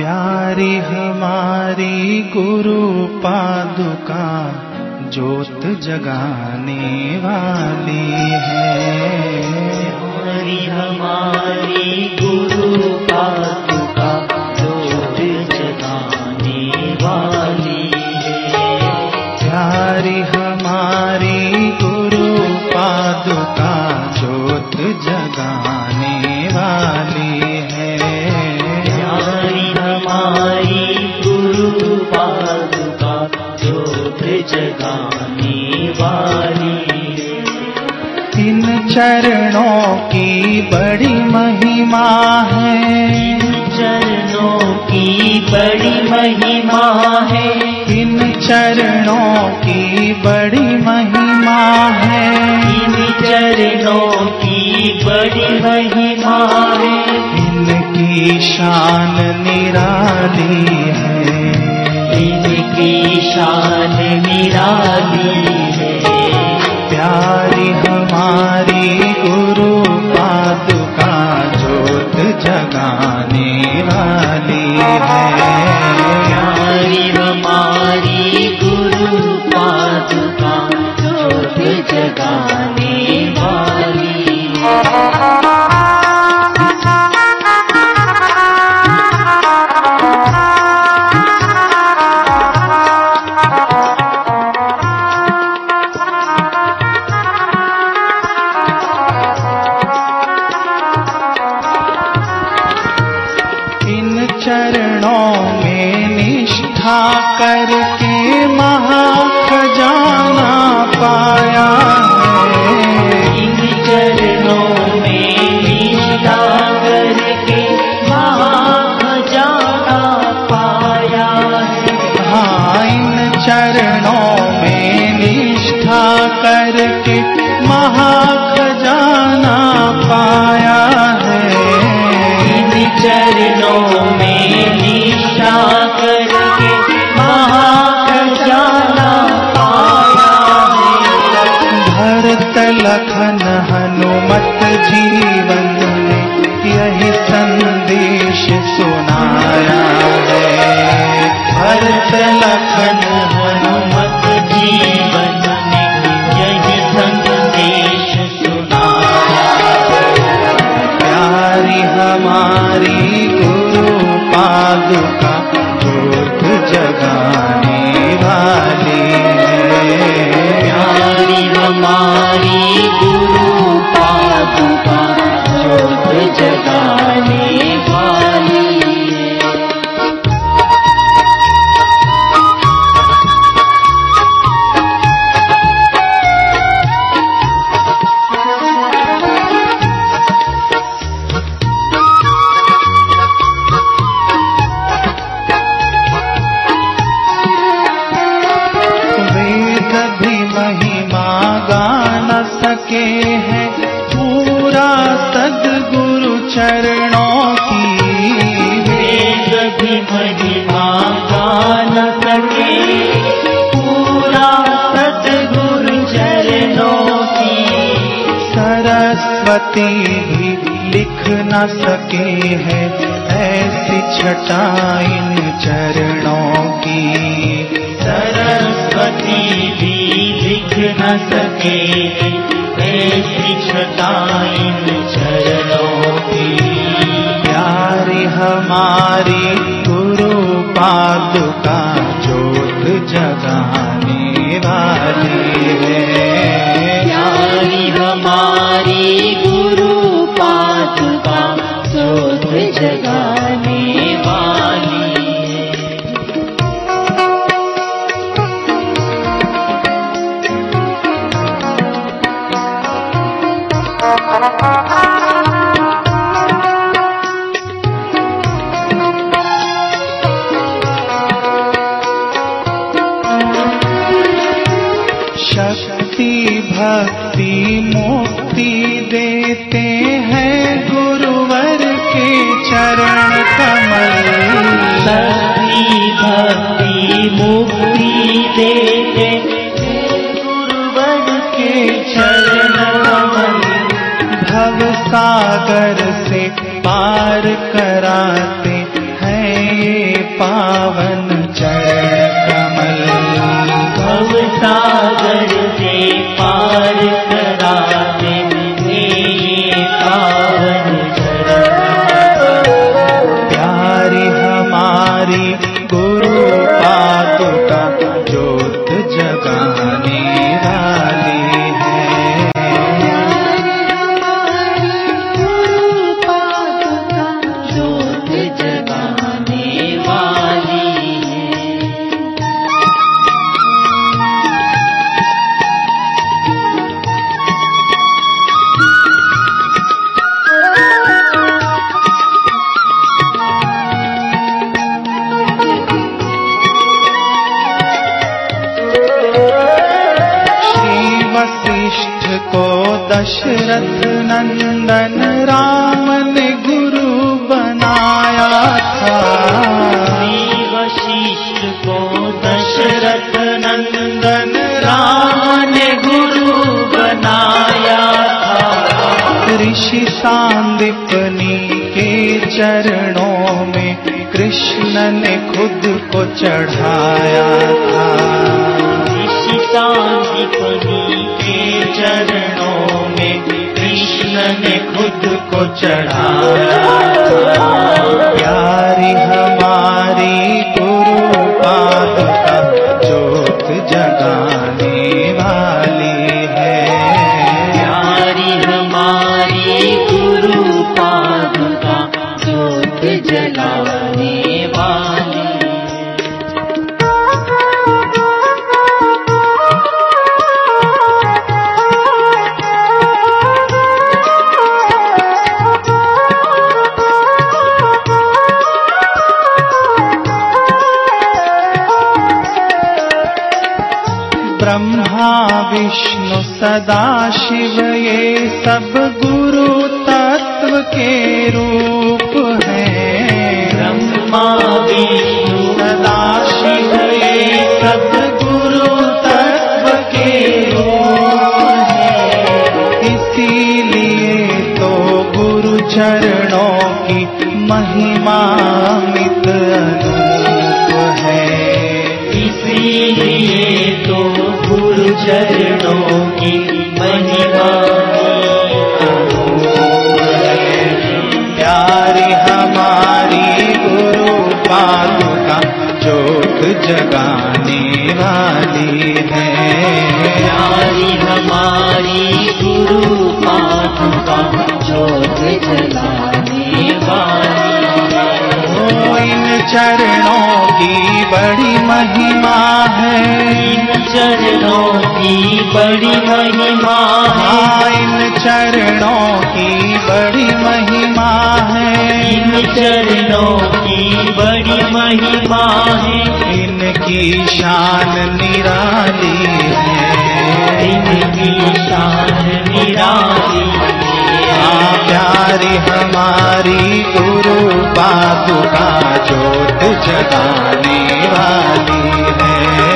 प्यारी हमारी गुरु पादुका ज्योत जगाने वाली है। प्यारी हमारी गुरु पादुका ज्योत जगाने वाली है। प्यारी हमारी गुरु पादुका ज्योत जगाने जगाने वाली। इन चरणों की बड़ी महिमा है। चरणों की बड़ी महिमा है। इन चरणों की बड़ी महिमा है। इन चरणों की बड़ी महिमा है। इनकी शान निराली है। इनकी शान निराली है। प्यारी हमारी गुरु पादुका ज्योत जगाने वाली है। प्यारी हमारी गुरु पादुका ज्योत जगाने चरणों में निशा करके पाया भरत लखन हनुमत जीवन में यही संदेश सुनाया पादुका ज्योत जगाने वाली। प्यारी हमारी गुरु पादुका ज्योत जगाने सके हैं पूरा सदगुरु चरणों की। महिमा सके। पूरा सतगुरु चरणों की। सरस्वती भी लिख न सके हैं ऐसी छटा इन चरणों की। सरस्वती भी लिख न सके। ऐसी छटा इन चरणों की प्यारी हमारी गुरु पादुका ज्योत जगाने वाली है। प्यारी हमारी Thank you. कराते हैं ये पावन चरण कमल भव सागर से पार कराते मेरे पावन चरण प्यारी हमारी गुरु वशिष्ठ को दशरथ नंदन राम ने गुरु बनाया था। वशिष्ठ को दशरथ नंदन राम ने गुरु बनाया था। ऋषि सांदीपनी के चरणों में कृष्ण ने खुद को चढ़ाया था। खुद सदा शिव ये सब गुरु तत्व के रूप हैं। ब्रह्मा विष्णु सदा शिव ये सब गुरु तत्व के रूप हैं। इसीलिए तो गुरु चरणों की महिमा मित है। इसीलिए तो गुरु चरणों महिमा हमारी जगाने वाली है। प्यारी हमारी गुरु पादुका ज्योत जलाने वाली इन चरणों की बड़ी महिमा है। चरणों की बड़ी महिमा है। इन चरणों की बड़ी महिमा है। इन चरणों की बड़ी महिमा है। इनकी शान निराली है। इनकी शान निराली हाँ। प्यारी हमारी गुरु पादुका ज्योत जगाने वाली है।